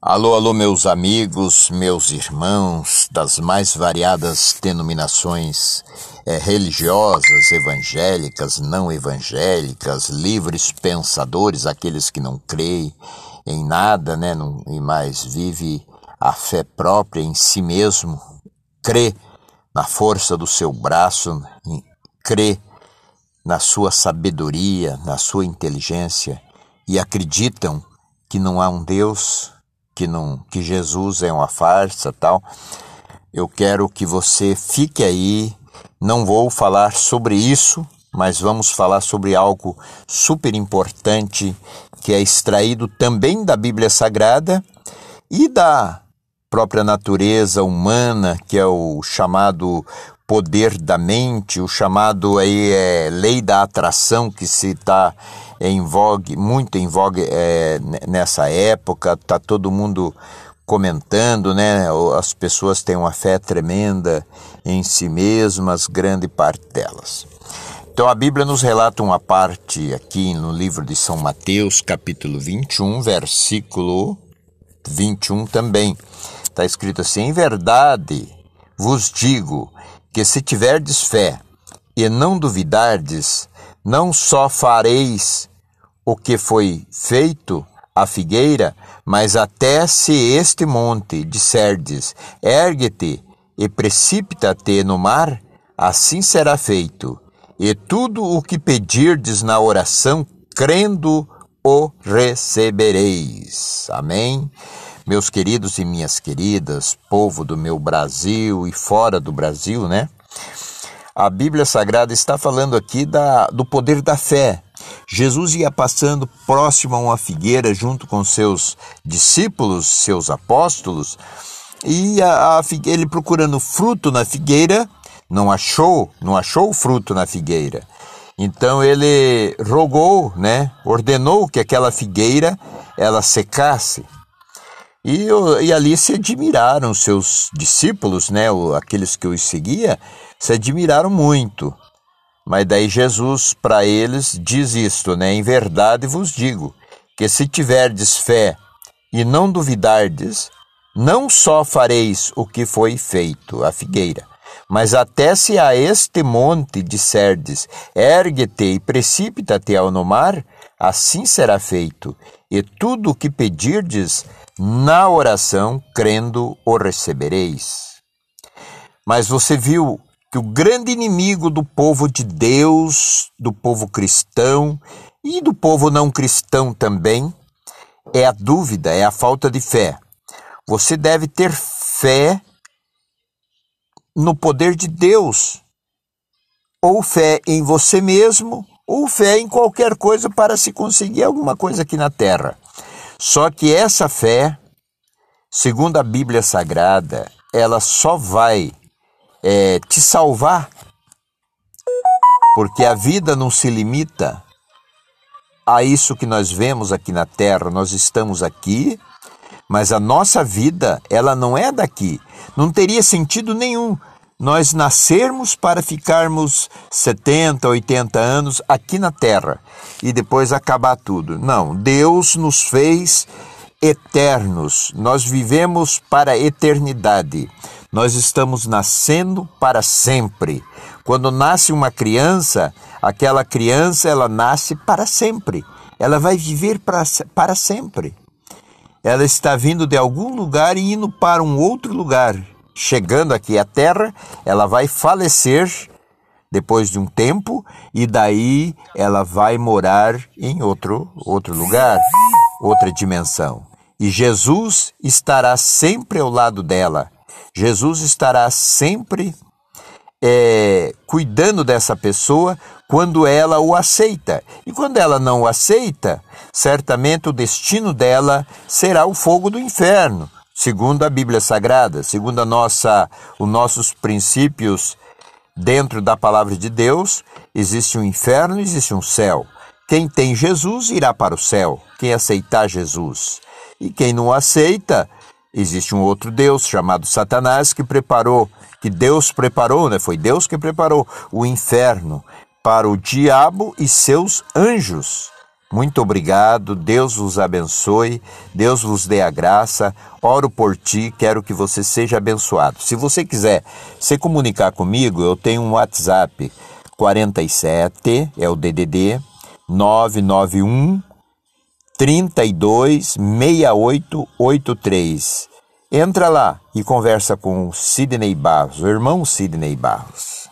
Alô, alô, meus amigos, meus irmãos das mais variadas denominações é, religiosas, evangélicas, não evangélicas, livres pensadores, aqueles que não creem em nada, né, não, e mais vive a fé própria em si mesmo, crê na força do seu braço, crê na sua sabedoria, na sua inteligência e acreditam que não há um Deus, que não que Jesus é uma farsa, tal. Eu quero que você fique aí. Não vou falar sobre isso, mas vamos falar sobre algo super importante que é extraído também da Bíblia Sagrada e da própria natureza humana, que é o chamado poder da mente, o chamado aí é lei da atração que se está em vogue, muito em vogue é, nessa época, está todo mundo comentando, né? As pessoas têm uma fé tremenda em si mesmas, grande parte delas. Então a Bíblia nos relata uma parte aqui no livro de São Mateus, capítulo 21, versículo 21 também. Está escrito assim: Em verdade vos digo que se tiverdes fé e não duvidardes, não só fareis o que foi feito à figueira, mas até se este monte disserdes, ergue-te e precipita-te no mar, assim será feito. E tudo o que pedirdes na oração, crendo, o recebereis. Amém. Meus queridos e minhas queridas, povo do meu Brasil e fora do Brasil, né? A Bíblia Sagrada está falando aqui da, do poder da fé. Jesus ia passando próximo a uma figueira junto com seus discípulos, seus apóstolos, e a, a, ele procurando fruto na figueira, não achou, não achou fruto na figueira. Então ele rogou, né, ordenou que aquela figueira ela secasse. E, e ali se admiraram seus discípulos, né, aqueles que os seguia, se admiraram muito. Mas daí Jesus para eles diz isto, né? Em verdade vos digo que se tiverdes fé e não duvidardes, não só fareis o que foi feito a figueira, mas até se a este monte disserdes, ergue-te e precipita-te ao no mar, assim será feito, e tudo o que pedirdes na oração, crendo, o recebereis. Mas você viu que o grande inimigo do povo de Deus, do povo cristão e do povo não cristão também, é a dúvida, é a falta de fé. Você deve ter fé no poder de Deus, ou fé em você mesmo, ou fé em qualquer coisa para se conseguir alguma coisa aqui na terra. Só que essa fé, segundo a Bíblia Sagrada, ela só vai é, te salvar, porque a vida não se limita a isso que nós vemos aqui na Terra. Nós estamos aqui, mas a nossa vida, ela não é daqui. Não teria sentido nenhum nós nascermos para ficarmos 70, 80 anos aqui na Terra e depois acabar tudo. Não, Deus nos fez eternos. Nós vivemos para a eternidade. Nós estamos nascendo para sempre. Quando nasce uma criança, aquela criança ela nasce para sempre. Ela vai viver para, para sempre. Ela está vindo de algum lugar e indo para um outro lugar chegando aqui à Terra, ela vai falecer depois de um tempo e daí ela vai morar em outro outro lugar, outra dimensão. E Jesus estará sempre ao lado dela. Jesus estará sempre é, cuidando dessa pessoa quando ela o aceita. E quando ela não o aceita, certamente o destino dela será o fogo do inferno segundo a Bíblia Sagrada, segundo nossa, os nossos princípios dentro da palavra de Deus, existe um inferno, existe um céu. Quem tem Jesus irá para o céu, quem aceitar Jesus. E quem não aceita, existe um outro Deus chamado Satanás que preparou, que Deus preparou, né? Foi Deus que preparou o inferno para o diabo e seus anjos. Muito obrigado, Deus vos abençoe, Deus vos dê a graça. Oro por ti, quero que você seja abençoado. Se você quiser se comunicar comigo, eu tenho um WhatsApp 47, é o DDD 991 32 6883. Entra lá e conversa com Sidney Barros, o irmão Sidney Barros.